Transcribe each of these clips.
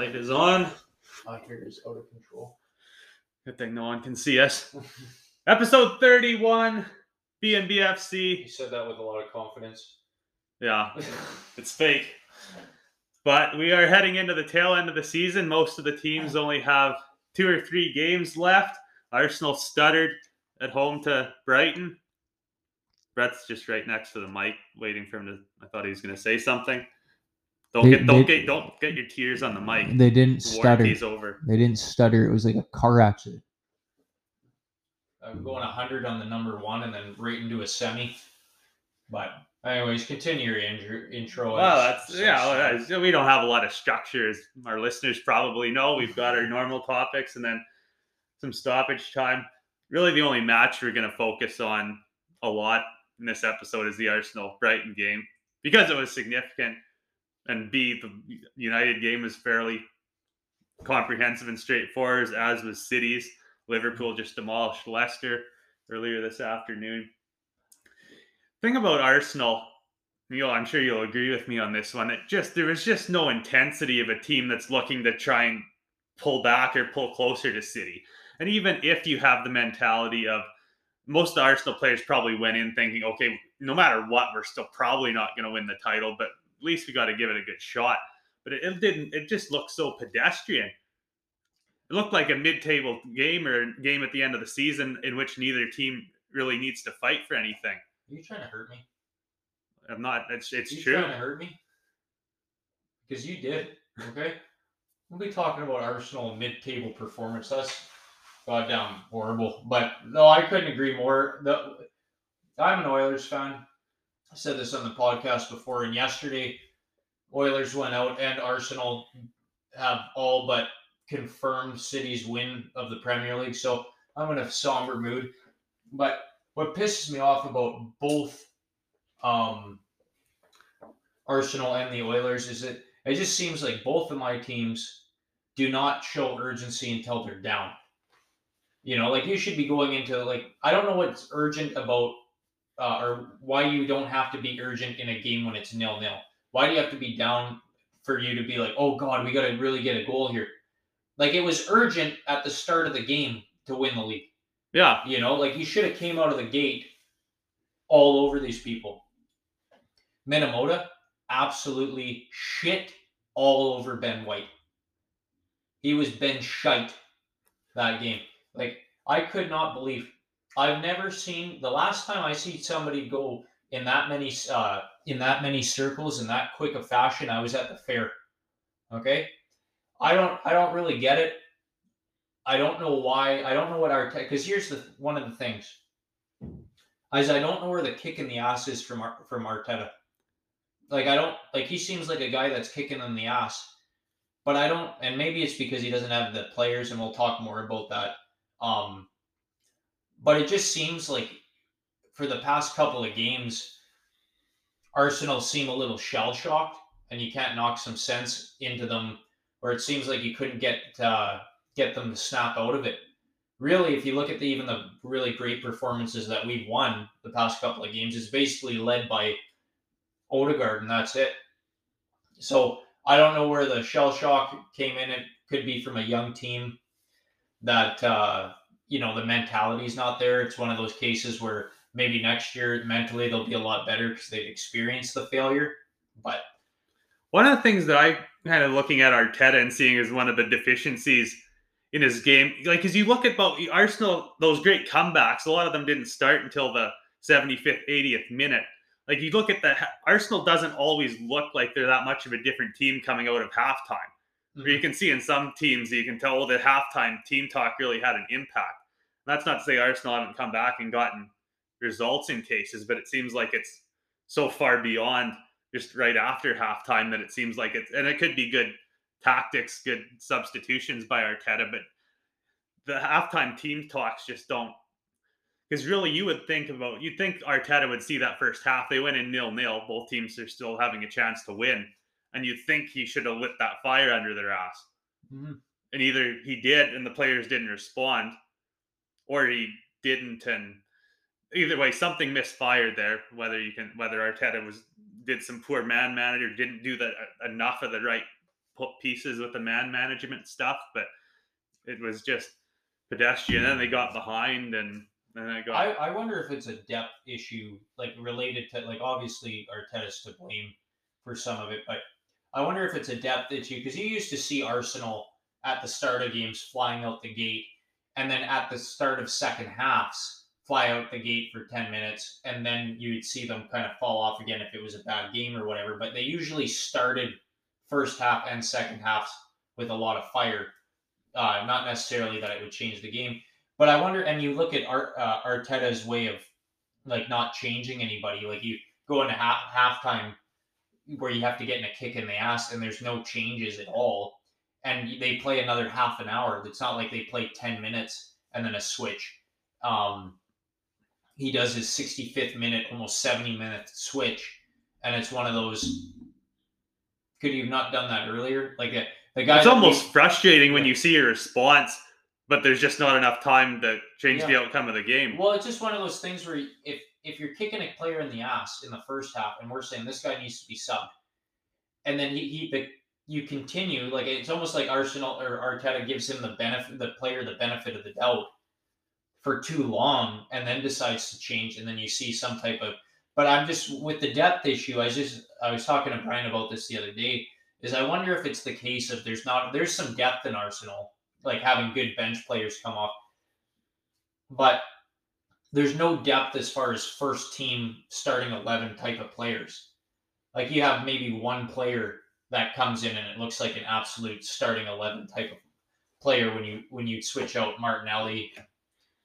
Light is on. My hair is out of control. Good thing no one can see us. Episode 31, BNBFC. You BNBFC. said that with a lot of confidence. Yeah, it's fake. But we are heading into the tail end of the season. Most of the teams only have two or three games left. Arsenal stuttered at home to Brighton. Brett's just right next to the mic, waiting for him to. I thought he was going to say something. Don't They- get don't they- get don't get your tears on the mic. They didn't stutter. Warranty's over. They didn't stutter. It was like a car accident. I'm going 100 on the number one and then right into a semi. But, anyways, continue your intro. intro Well, as- that's yeah. well, we don't have a lot of structure, as our listeners probably know. We've got our normal topics and then some stoppage time. Really, the only match we're going to focus on a lot in this episode is the Arsenal Brighton game because it was significant, and B the United game was fairly comprehensive and straightforward, as was City's. Liverpool just demolished Leicester earlier this afternoon. Thing about Arsenal, Neil, I'm sure you'll agree with me on this one. It just there was just no intensity of a team that's looking to try and pull back or pull closer to City. And even if you have the mentality of most of the Arsenal players probably went in thinking, okay, no matter what, we're still probably not going to win the title, but at least we got to give it a good shot. But it, it didn't. It just looked so pedestrian. It looked like a mid-table game or game at the end of the season in which neither team really needs to fight for anything. Are you trying to hurt me? I'm not. It's it's you true. trying to hurt me? Because you did, okay? We'll be talking about Arsenal mid-table performance. That's goddamn horrible. But no, I couldn't agree more. The, I'm an Oilers fan. I said this on the podcast before, and yesterday, Oilers went out and Arsenal have all but confirmed City's win of the Premier League. So I'm in a somber mood. But what pisses me off about both um, Arsenal and the Oilers is that it just seems like both of my teams do not show urgency until they're down. You know, like you should be going into like I don't know what's urgent about uh, or why you don't have to be urgent in a game when it's nil nil. Why do you have to be down for you to be like, oh god, we got to really get a goal here? Like it was urgent at the start of the game to win the league. Yeah, You know, like you should have came out of the gate all over these people. Minamota absolutely shit all over Ben White. He was Ben shite that game. Like I could not believe. I've never seen the last time I see somebody go in that many uh, in that many circles in that quick a fashion. I was at the fair. Okay, I don't I don't really get it. I don't know why. I don't know what our because here's the one of the things. Is I don't know where the kick in the ass is from from Arteta. Like I don't like he seems like a guy that's kicking in the ass, but I don't. And maybe it's because he doesn't have the players, and we'll talk more about that. Um, but it just seems like for the past couple of games, Arsenal seem a little shell shocked, and you can't knock some sense into them. or it seems like you couldn't get uh, get them to snap out of it. Really, if you look at the even the really great performances that we've won the past couple of games, is basically led by Odegaard, and that's it. So I don't know where the shell shock came in. It could be from a young team that uh, you know the mentality is not there. It's one of those cases where maybe next year mentally they'll be a lot better because they've experienced the failure. But One of the things that I kind of looking at Arteta and seeing as one of the deficiencies in his game, like, as you look at about Arsenal, those great comebacks, a lot of them didn't start until the 75th, 80th minute. Like, you look at the Arsenal doesn't always look like they're that much of a different team coming out of halftime. Where you mm-hmm. can see in some teams, you can tell that halftime team talk really had an impact. That's not to say Arsenal haven't come back and gotten results in cases, but it seems like it's so far beyond just right after halftime that it seems like it's and it could be good tactics, good substitutions by Arteta, but the halftime team talks just don't because really you would think about you'd think Arteta would see that first half. They went in nil nil. Both teams are still having a chance to win. And you'd think he should have lit that fire under their ass. Mhm. And either he did and the players didn't respond, or he didn't and either way something misfired there whether you can whether arteta was did some poor man manager didn't do that uh, enough of the right pieces with the man management stuff, but it was just pedestrian. then they got behind, and I got. I, I wonder if it's a depth issue, like related to like obviously Arteta's to blame for some of it, but I wonder if it's a depth issue because you used to see Arsenal at the start of games flying out the gate, and then at the start of second halves fly out the gate for ten minutes, and then you'd see them kind of fall off again if it was a bad game or whatever. But they usually started first half and second halves with a lot of fire. Uh, not necessarily that it would change the game, but I wonder. And you look at Art, uh, Arteta's way of like not changing anybody. Like you go into half halftime where you have to get in a kick in the ass, and there's no changes at all, and they play another half an hour. It's not like they play ten minutes and then a switch. Um, he does his 65th minute, almost 70 minute switch, and it's one of those. Could you have not done that earlier? Like a, the guy. it's almost we- frustrating when you see a response, but there's just not enough time to change the outcome of the game. Well, it's just one of those things where if if you're kicking a player in the ass in the first half, and we're saying this guy needs to be subbed, and then he, he the, you continue like it's almost like Arsenal or Arteta gives him the benefit, the player the benefit of the doubt for too long, and then decides to change, and then you see some type of. But I'm just with the depth issue. I just I was talking to Brian about this the other day. Is I wonder if it's the case of there's not there's some depth in Arsenal, like having good bench players come off, but there's no depth as far as first team starting 11 type of players. Like you have maybe one player that comes in and it looks like an absolute starting 11 type of player when you when you switch out Martinelli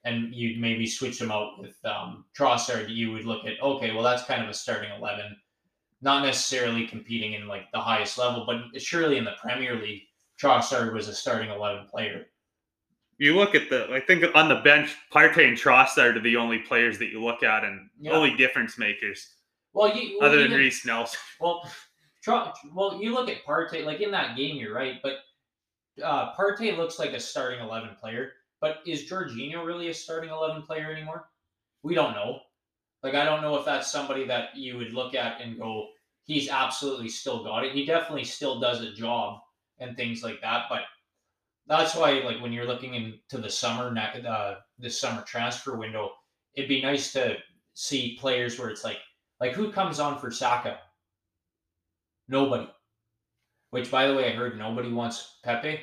and you'd maybe switch them out with um, Trossard, you would look at okay, well that's kind of a starting 11, not necessarily competing in like the highest level, but surely in the Premier League, Trossard was a starting 11 player. you look at the, I think on the bench, Partey and Trossard are the only players that you look at and Yeah. only difference makers, Well, you well, other than Reiss Nelson. Well, well, you look at Partey, like in that game, you're right, but uh, Partey looks like a starting 11 player. But is Jorginho really a starting 11 player anymore? We don't know. Like, I don't know if that's somebody that you would look at and go, he's absolutely still got it. He definitely still does a job and things like that. But that's why, like, when you're looking into the summer, uh, this summer transfer window, it'd be nice to see players where it's like, like who comes on for Saka? Nobody. Which, by the way, I heard nobody wants Pepe.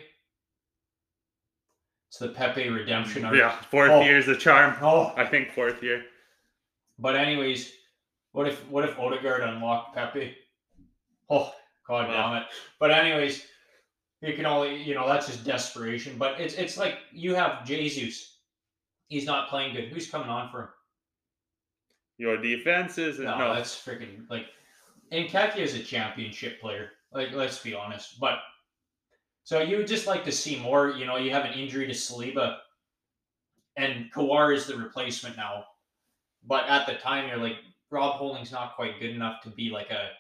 It's the Pepe redemption arc. Yeah, fourth Oh. year's the charm. Oh, I think fourth year. but anyways, what if what if Odegaard unlocked Pepe? Oh, god Wow. damn it! But anyways, you can only you know that's just desperation. But it's it's like you have Jesus. He's not playing good. Who's coming on for him? Your defenses No, no, that's freaking like. Nketiah is a championship player. Like, let's be honest. But so you would just like to see more. You know, you have an injury to Saliba, and Kiwior is the replacement now. But at the time, you're like Rob Holding's not quite good enough to be like a.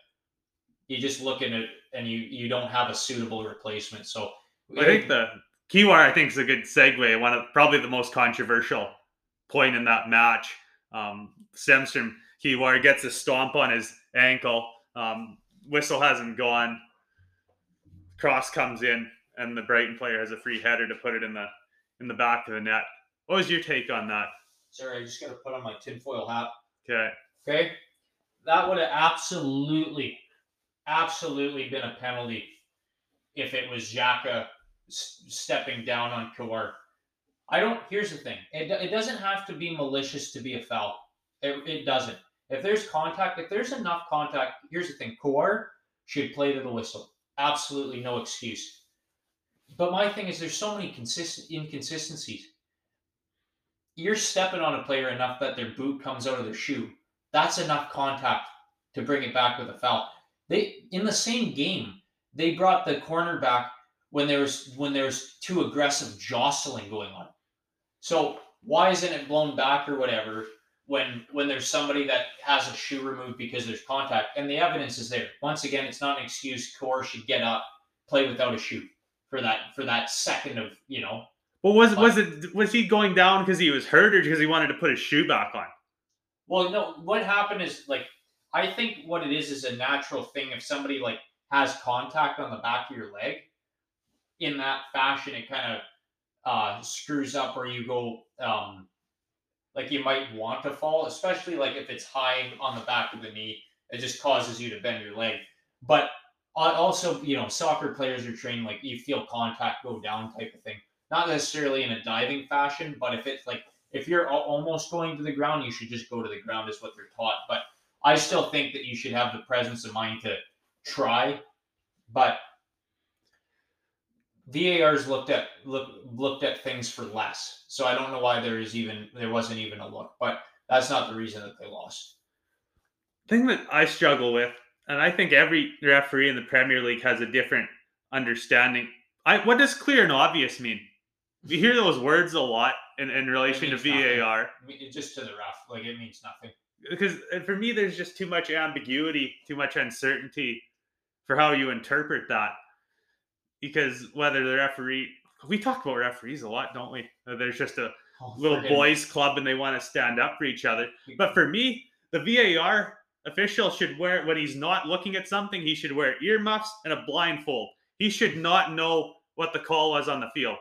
You just look at it and you you don't have a suitable replacement. So I think the Kiwior I think is a good segue. One of probably the most controversial point in that match. Um, stems from Kiwior gets a stomp on his ankle. Um, whistle hasn't gone. Cross comes in, and the Brighton player has a free header to put it in the in the back of the net. What was your take on that? sorry, I just got to put on my tinfoil hat. Okay, Okay. That would have absolutely, absolutely been a penalty if it was Xhaka stepping down on Kiwior. I don't, here's the thing it, it doesn't have to be malicious to be a foul. It, it doesn't. If there's contact, if there's enough contact, here's the thing Kiwior should play to the whistle. Absolutely no excuse. But my thing is, there's so many consistent inconsistencies. You're stepping on a player enough that their boot comes out of their shoe. That's enough contact to bring it back with a foul. They in the same game, they brought the cornerback when there was when there was too aggressive jostling going on. So why isn't it blown back or whatever when when there's somebody that has a shoe removed because there's contact and the evidence is there. Once again, it's not an excuse. Core should get up, play without a shoe for that for that second of you know well was was it was he going down because he was hurt or because he wanted to put his shoe back on? Well, no. What happened is like I think what it is is a natural thing. If somebody like has contact on the back of your leg, in that fashion, it kind of uh, screws up or you go um, like you might want to fall, especially like if it's high on the back of the knee. It just causes you to bend your leg. But also, you know, soccer players are trained like you feel contact go down type of thing. Not necessarily in a diving fashion, but if it's like if you're almost going to the ground, you should just go to the ground, is what they're taught. But I still think that you should have the presence of mind to try. But VAR's looked at look, looked at things for less, so I don't know why there is even there wasn't even a look. But that's not the reason that they lost. thing that I struggle with, and I think every referee in the Premier League has a different understanding. I what does clear and obvious mean? You hear those words a lot in, in relation to nothing. VAR. It- just to the ref, like it means nothing. because uh, for me there's just too much ambiguity too much uncertainty for how you interpret that because whether the referee we talk about referees a lot don't we Uh, there's just a Oh, little boys club and they want to stand up for each other but for me the var official should wear when he's not looking at something he should wear earmuffs and a blindfold he should not know what the call was on the field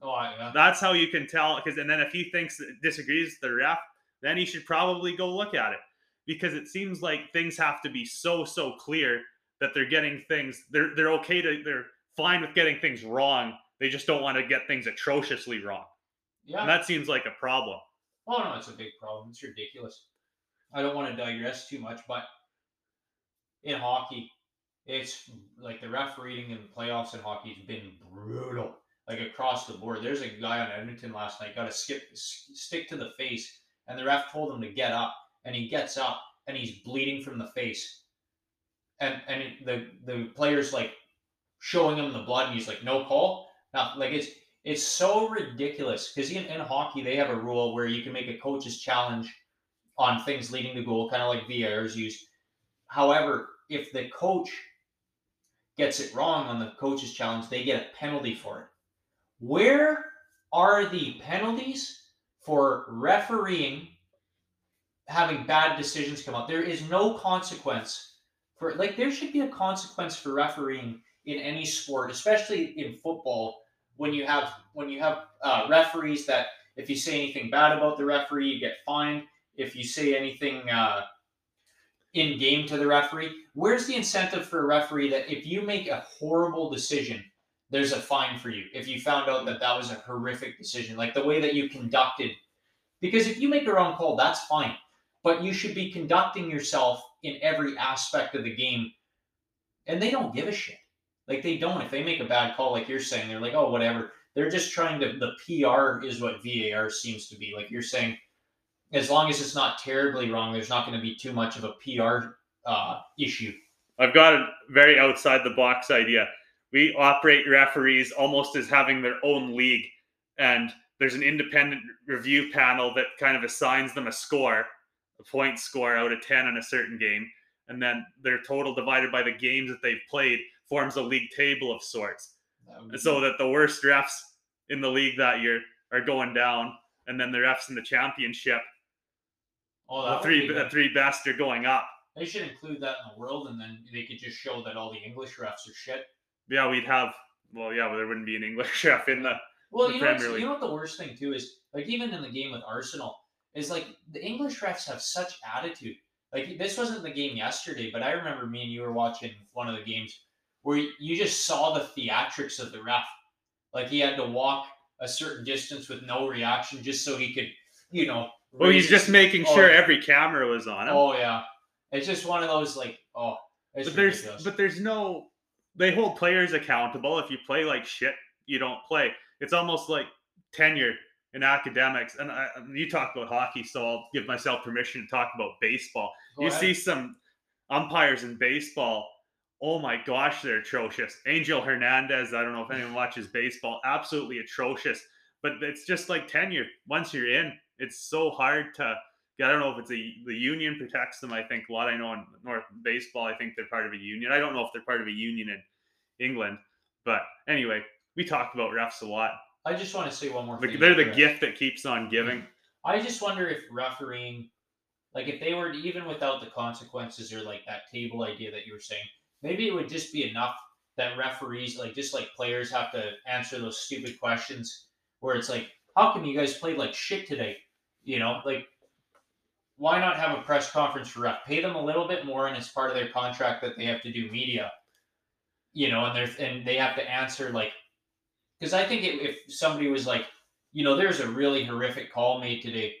Oh, yeah. that's how you can tell. Because and then if he thinks disagrees with the ref, then he should probably go look at it. Because it seems like things have to be so so clear that they're getting things. They're they're okay to they're fine with getting things wrong. They just don't want to get things atrociously wrong. yeah. And that seems like a problem. Oh no, it's a big problem. It's ridiculous. I don't want to digress too much, but in hockey, it's like the refereeing in the playoffs in hockey has been brutal, like across the board. There's a guy on Edmonton last night got a skip stick to the face, and the ref told him to get up, and he gets up, and he's bleeding from the face, and and the the players like showing him the blood, and he's like, no call. Now, like it's it's so ridiculous because in, in hockey they have a rule where you can make a coach's challenge on things leading to goal, kind of like VAR is used. However, if the coach gets it wrong on the coach's challenge, they get a penalty for it. Where are the penalties for refereeing having bad decisions come up? There is no consequence for like there should be a consequence for refereeing in any sport, especially in football when you have when you have uh, referees that if you say anything bad about the referee, you get fined. If you say anything uh, in game to the referee, where's the incentive for a referee that if you make a horrible decision, there's a fine for you if you found out that that was a horrific decision, like the way that you conducted. Because if you make a wrong call, that's fine, but you should be conducting yourself in every aspect of the game, and they don't give a shit. Like they don't. If they make a bad call, like you're saying, they're like, oh, whatever. They're just trying to. The PR is what VAR seems to be. Like you're saying, as long as it's not terribly wrong, there's not going to be too much of a PR uh, issue. I've got a very outside the box idea. We operate referees almost as having their own league, and there's an independent review panel that kind of assigns them a score, a point score out of 10 in a certain game, and then their total divided by the games that they've played forms a league table of sorts. And so that the worst refs in the league that year are going down, and then the refs in the championship, oh, the three be the three best are going up. They should include that in the world, and then they could just show that all the English refs are shit. Yeah, we'd have. Well, yeah, well, there wouldn't be an English ref in the Well, The you know, you know what the worst thing too is, like even in the game with Arsenal, is like the English refs have such attitude. Like this wasn't the game yesterday, but I remember me and you were watching one of the games where you just saw the theatrics of the ref. Like he had to walk a certain distance with no reaction just so he could, you know. Well, he's just making oh, sure every camera was on him. Oh yeah, it's just one of those like oh, it's but there's but there's no they hold players accountable. If you play like shit, you don't play. It's almost like tenure in academics. And I, you talk about hockey, so I'll give myself permission to talk about baseball. Go you ahead. see some umpires in baseball. Oh my gosh, they're atrocious. Angel Hernandez, I don't know if anyone watches baseball, absolutely atrocious. But it's just like tenure. Once you're in, it's so hard to. I don't know if it's a the union protects them. I think a lot. I know in North baseball, I think they're part of a union. I don't know if they're part of a union in England, but anyway, we talked about refs a lot. I just want to say one more thing. they're the gift that keeps on giving. I just wonder if refereeing, like if they were to, even without the consequences or like that table idea that you were saying, maybe it would just be enough that referees, like just like players, have to answer those stupid questions where it's like, how come you guys played like shit today? You know, like why not have a press conference for ref? Pay them a little bit more, and it's part of their contract that they have to do media. You know, and they're and they have to answer like, because I think it, if somebody was like, you know, there's a really horrific call made today.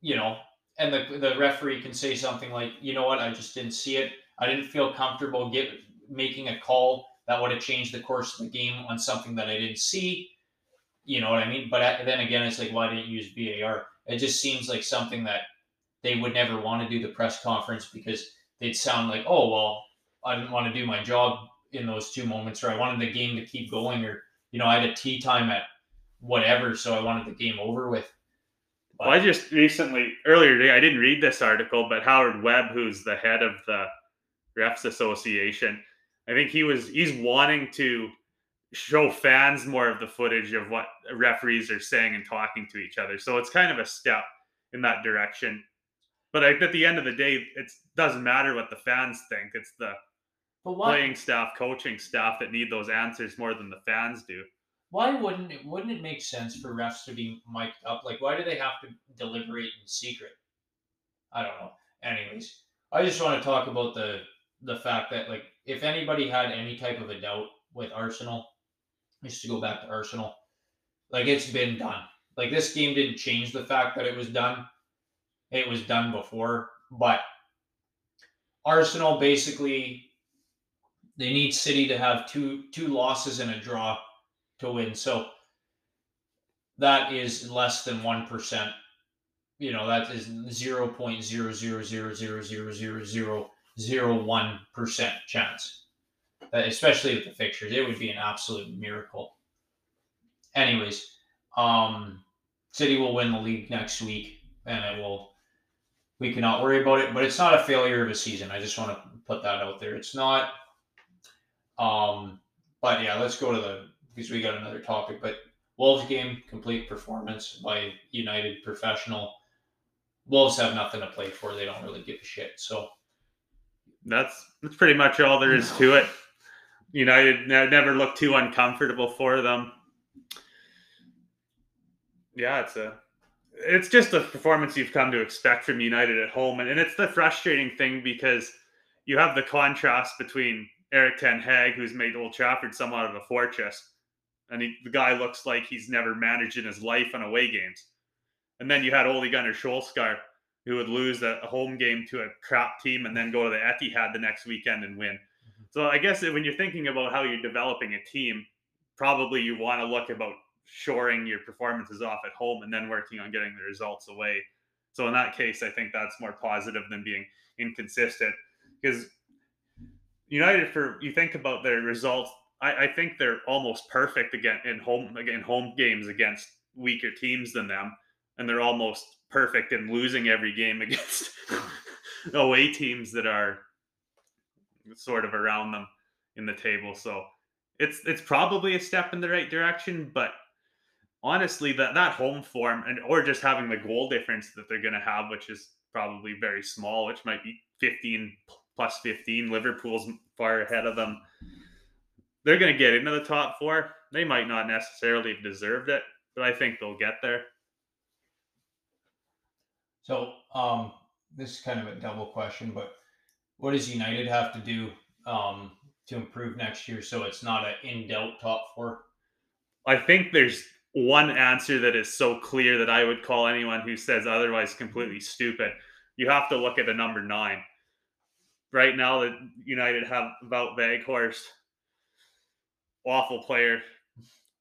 You know, and the the referee can say something like, you know what, I just didn't see it. I didn't feel comfortable get making a call that would have changed the course of the game on something that I didn't see. You know what I mean? But then again, it's like, why didn't you use VAR? It just seems like something that they would never want to do the press conference because they'd sound like, oh, well, I didn't want to do my job in those two moments, or I wanted the game to keep going, or, you know, I had a tea time at whatever, so I wanted the game over with. But, well, I just recently, earlier today, I didn't read this article, but Howard Webb, who's the head of the Refs Association, I think he was, he's wanting to show fans more of the footage of what referees are saying and talking to each other. So it's kind of a step in that direction. But at the end of the day, it doesn't matter what the fans think. It's the playing staff, coaching staff that need those answers more than the fans do. Why wouldn't it? Wouldn't it make sense for refs to be mic'd up? Like, why do they have to deliberate in secret? I don't know. Anyways, I just want to talk about the the fact that like if anybody had any type of a doubt with Arsenal, just to go back to Arsenal, like it's been done. Like this game didn't change the fact that it was done. It was done before, but Arsenal basically they need City to have two two losses and a draw to win. So that is less than one percent. You know, that is zero point zero zero zero zero zero zero zero zero one percent chance especially with the fixtures. It would be an absolute miracle. Anyways, um, City will win the league next week, and it will. We cannot worry about it, but it's not a failure of a season. I just want to put that out there. It's not. Um, but yeah, let's go to the because we got another topic. But Wolves game, complete performance by United professional. Wolves have nothing to play for. They don't really give a shit. So that's that's pretty much all there is to it. United never looked too uncomfortable for them. Yeah, it's a it's just a performance you've come to expect from United at home. And, and it's the frustrating thing because you have the contrast between Erik Ten Hag, who's made Old Trafford somewhat of a fortress, and he, the guy looks like he's never managed in his life on away games. And then you had Ole Gunnar Solskjaer, who would lose a, home game to a crap team and then go to the Etihad the next weekend and win. Mm-hmm. So I guess when you're thinking about how you're developing a team, probably you want to look about shoring your performances off at home and then working on getting the results away. So in that case, I think that's more positive than being inconsistent because United, for you think about their results, I, I think they're almost perfect again in home again home games against weaker teams than them, and they're almost perfect in losing every game against away teams that are sort of around them in the table. So it's it's probably a step in the right direction, but honestly, that that home form and or just having the goal difference that they're going to have, which is probably very small, which might be 15 plus 15. Liverpool's far ahead of them. They're going to get into the top four. They might not necessarily have deserved it, but I think they'll get there. So, um, this is kind of a double question, but what does United have to do um, to improve next year so it's not an in doubt top four? I think there's one answer that is so clear that I would call anyone who says otherwise completely stupid. You have to look at the number nine. Right now, that United have about Weghorst, awful player.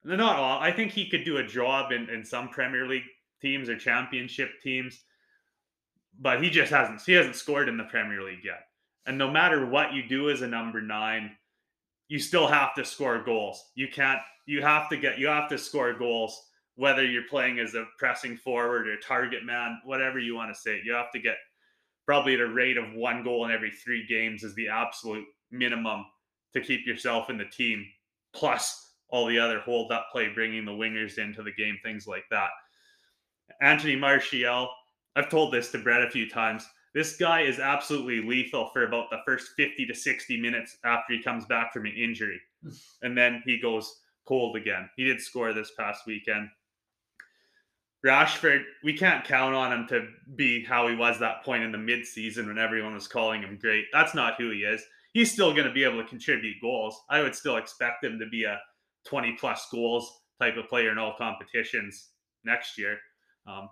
not all. I think he could do a job in, in some Premier League teams or Championship teams, but he just hasn't. He hasn't scored in the Premier League yet. And no matter what you do as a number nine, you still have to score goals. You can't, you have to get, you have to score goals, whether you're playing as a pressing forward or target man, whatever you want to say. You have to get probably at a rate of one goal in every three games is the absolute minimum to keep yourself in the team, plus all the other hold up play, bringing the wingers into the game, things like that. Anthony Martial, I've told this to Brett a few times. This guy is absolutely lethal for about the first 50 to 60 minutes after he comes back from an injury. and then he goes cold again. He did score this past weekend. Rashford, we can't count on him to be how he was that point in the midseason when everyone was calling him great. That's not who he is. He's still going to be able to contribute goals. I would still expect him to be a 20 plus goals type of player in all competitions next year. Um,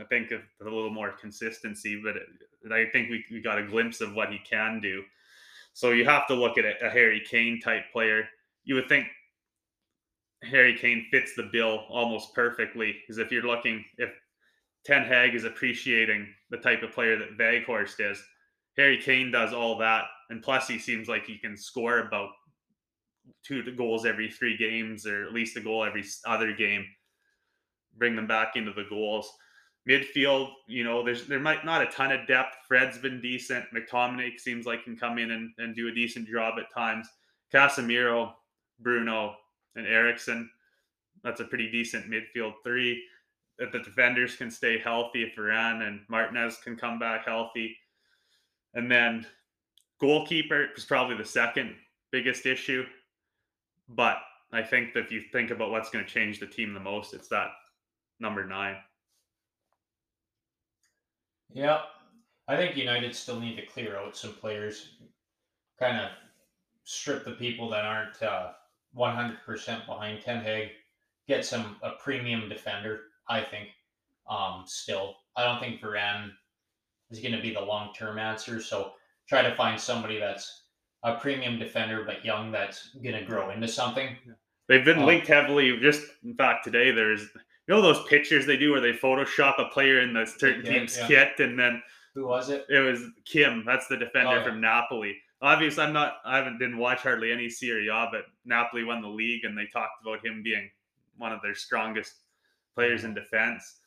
I think a little more consistency, but I think we, we got a glimpse of what he can do. So you have to look at a, a Harry Kane type player. You would think Harry Kane fits the bill almost perfectly because if you're looking, if Ten Hag is appreciating the type of player that Weghorst is, Harry Kane does all that, and plus he seems like he can score about two goals every three games, or at least a goal every other game. Bring them back into the goals. Midfield, you know, there's there might not a ton of depth. Fred's been decent. McTominay seems like can come in and, and do a decent job at times. Casemiro, Bruno, and Eriksen. That's a pretty decent midfield three. If the defenders can stay healthy, if Varane and Martinez can come back healthy. And then goalkeeper is probably the second biggest issue. But I think that if you think about what's going to change the team the most, it's that number nine. Yeah, I think United still need to clear out some players, kind of strip the people that aren't uh, 100% behind Ten Hag, get some a premium defender. I think um, still, I don't think Varane is going to be the long term answer. So try to find somebody that's a premium defender but young that's going to grow into something. They've been Um, linked heavily. Just in fact, today there's you know those pictures they do where they Photoshop a player in the certain Yeah, team's yeah. kit, and then Who was it? it was Kim. That's the defender Oh, yeah. from Napoli. Obviously, I'm not. I haven't didn't watch hardly any Serie A, but Napoli won the league, and they talked about him being one of their strongest players in defense.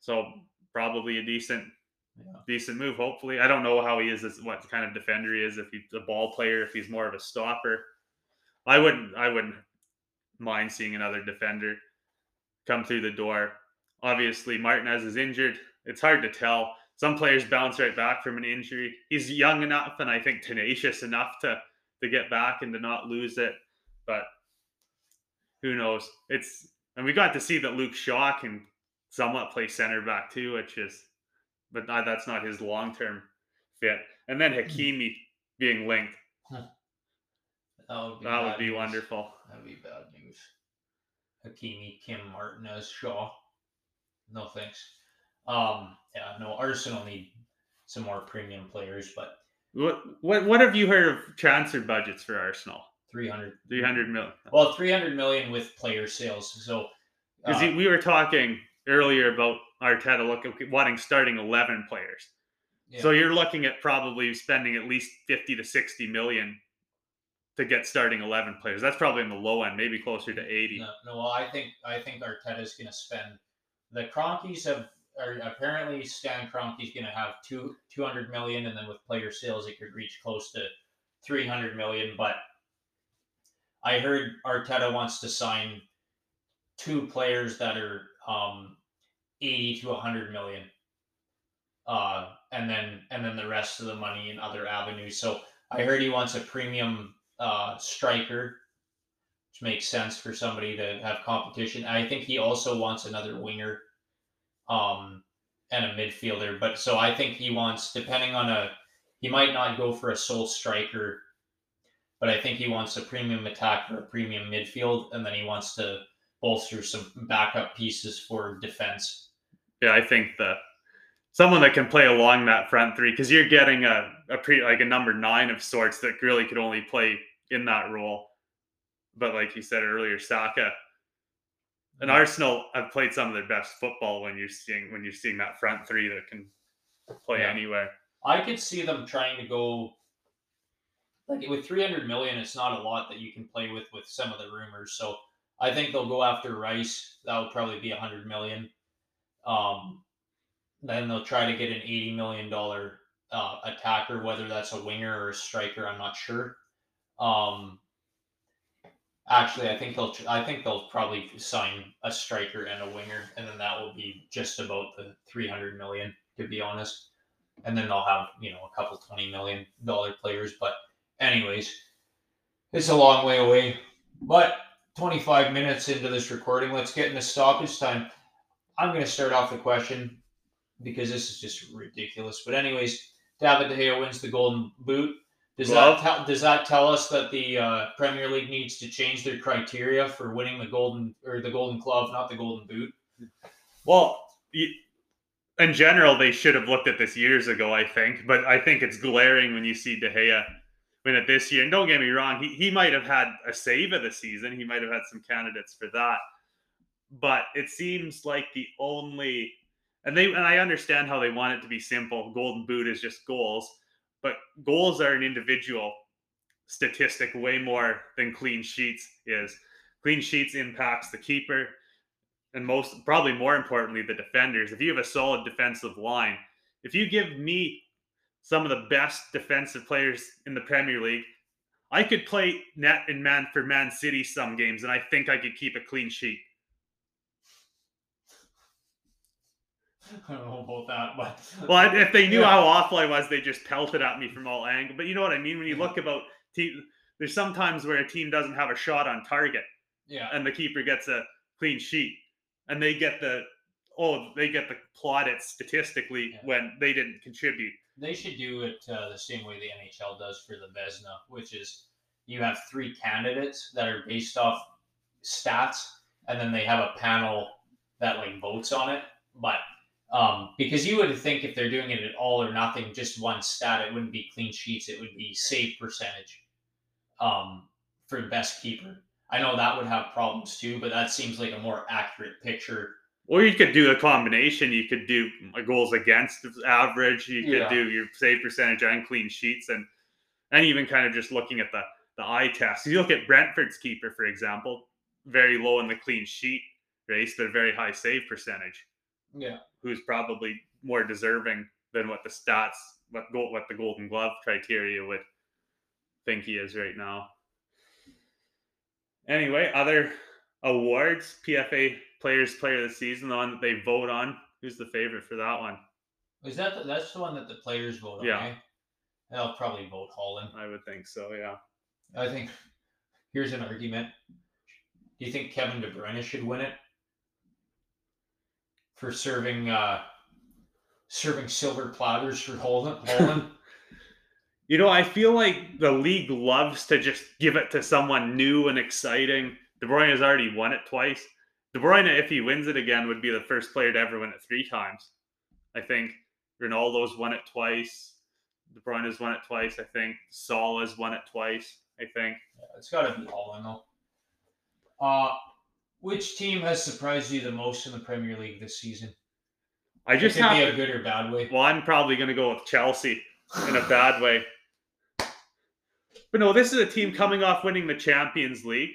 So probably a decent decent move. Hopefully, I don't know how he is, as what kind of defender he is. If he's a ball player, if he's more of a stopper, I wouldn't. I wouldn't mind seeing another defender come through the door. Obviously, Martinez is injured. It's hard to tell. Some players bounce right back from an injury. He's young enough and I think tenacious enough to to get back and to not lose it. But who knows? It's and we got to see that Luke Shaw can somewhat play center back too, which is but uh, that's not his long term fit. And then Hakimi being linked, That would be, that would be wonderful. That'd be bad news. Hakimi, Kim, Martinez, Shaw. No thanks. Um, yeah, no. Arsenal need some more premium players, but What what what have you heard of transfer budgets for Arsenal? three hundred. Three hundred million. Well, three hundred million with player sales. So Because uh, we were talking earlier about Arteta looking wanting starting eleven players. yeah. So you're looking at probably spending at least fifty to sixty million to get starting eleven players. That's probably in the low end, maybe closer to eighty. No, no. well, I think I think Arteta's going to spend. The Kroenkes have are apparently Stan Kroenke's going to have two two hundred million, and then with player sales, it could reach close to three hundred million. But I heard Arteta wants to sign two players that are um, eighty to hundred million, uh, and then and then the rest of the money in other avenues. So I heard he wants a premium uh, striker which makes sense for somebody to have competition. I think he also wants another winger, um, and a midfielder. But so I think he wants, depending on a, he might not go for a sole striker, but I think he wants a premium attacker, a premium midfield, and then he wants to bolster some backup pieces for defense. Yeah, I think the someone that can play along that front three because you're getting a, a pre like a number nine of sorts that really could only play in that role. But like you said earlier, Saka and Arsenal have played some of their best football when you're seeing when you're seeing that front three that can play Yeah. anywhere. I could see them trying to go like with 300 million. It's not a lot that you can play with with some of the rumors. So I think they'll go after Rice. That would probably be 100 million. Um, then they'll try to get an 80 million dollar uh, attacker, whether that's a winger or a striker. I'm not sure. Um, actually, I think they'll. I think they'll probably sign a striker and a winger, and then that will be just about the 300 million. To be honest. and then they'll have you know a couple twenty million dollar players. But anyways, it's a long way away. But 25 minutes into this recording, let's get into stoppage time. I'm going to start off the question because this is just ridiculous. But anyways, David De Gea wins the Golden Boot. Does Glove. that tell, does that tell us that the uh, Premier League needs to change their criteria for winning the Golden or the Golden Glove, not the Golden Boot? Well, in general, they should have looked at this years ago, I think. But I think it's glaring when you see De Gea win it this year. And don't get me wrong, he, he might have had a save of the season. He might have had some candidates for that. But it seems like the only and they and I understand how they want it to be simple. Golden boot is just goals, but goals are an individual statistic way more than clean sheets is. Clean sheets impacts the keeper, and most probably more importantly the defenders if you have a solid defensive line if you give me some of the best defensive players in the premier league i could play net and man for man city some games and i think i could keep a clean sheet I don't know about that, but well if they knew Yeah. how awful i was they just pelted at me from all angles but you know what i mean when you look about team there's sometimes where a team doesn't have a shot on target yeah, and the keeper gets a clean sheet and they get the oh they get the plaudit statistically Yeah. when they didn't contribute they should do it uh, the same way the NHL does for the Vezina, which is you have three candidates that are based off stats, and then they have a panel that like votes on it. But um, because you would think if they're doing it at all or nothing, just one stat, it wouldn't be clean sheets; it would be save percentage um, for the best keeper. I know that would have problems too, but that seems like a more accurate picture. Or you could do a combination. You could do goals against average. You could Yeah. do your save percentage and clean sheets, and and even kind of just looking at the the eye test. If you look at Brentford's keeper, for example, very low in the clean sheet race, but a very high save percentage. Yeah. Who's probably more deserving than what the stats, what goal, what the Golden Glove criteria would think he is right now. Anyway, other awards, PFA Players Player of the Season, the one that they vote on. Who's the favorite for that one? Is that the, that's the one that the players vote on? Yeah. eh? They'll probably vote Haaland. I would think so. Yeah. I think here's an argument. Do you think Kevin De Bruyne should win it for serving uh, serving silver platters for Haaland? Haaland? You know, I feel like the league loves to just give it to someone new and exciting. De Bruyne has already won it twice. De Bruyne, if he wins it again, would be the first player to ever win it three times. I think Ronaldo's won it twice. De Bruyne has won it twice. I think Salah has won it twice. I think. Yeah, it's got to be Haaland though. Uh, which team has surprised you the most in the Premier League this season? I just it could have be a good or bad way. Well, I'm probably going to go with Chelsea in a bad way. But no, this is a team coming off winning the Champions League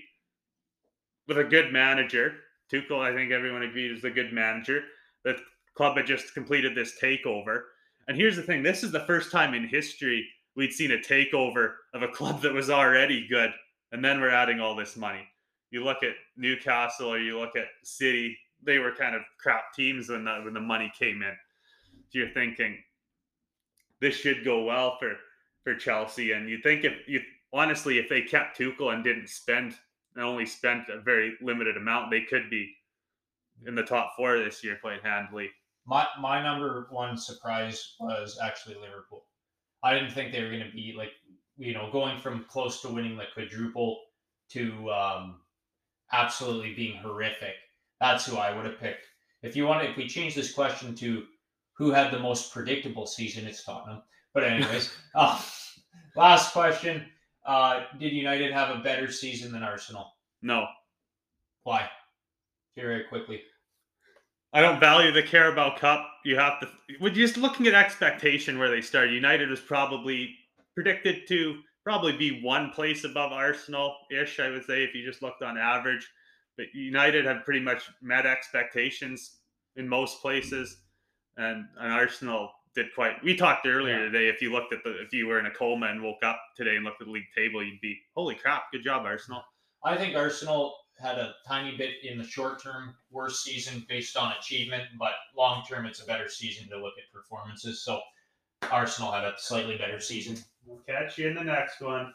with a good manager. Tuchel, I think everyone agrees, is a good manager. The club had just completed this takeover. And here's the thing this is the first time in history we'd seen a takeover of a club that was already good. And then we're adding all this money. You look at Newcastle or you look at City, they were kind of crap teams when the, when the money came in. So you're thinking this should go well for for Chelsea, and you think if you honestly if they kept Tuchel and didn't spend and only spent a very limited amount, they could be in the top four this year quite handily. My my number one surprise was actually Liverpool. I didn't think they were going to be like you know going from close to winning the quadruple to um, absolutely being horrific. That's who I would have picked. If you want, if we change this question to who had the most predictable season, it's Tottenham. But anyways, uh, last question: uh, Did United have a better season than Arsenal? No, Why? Very quickly. I don't value the Carabao Cup. You have to, with just looking at expectation where they started, United was probably predicted to probably be one place above Arsenal ish, I would say, if you just looked on average. But United have pretty much met expectations in most places, and, and Arsenal did quite. We talked earlier Yeah. today. If you looked at the, if you were in a coma and woke up today and looked at the league table, you'd be, holy crap, good job, Arsenal. I think Arsenal had a tiny bit in the short term worse season based on achievement, but long term it's a better season to look at performances. So Arsenal had a slightly better season. We'll catch you in the next one.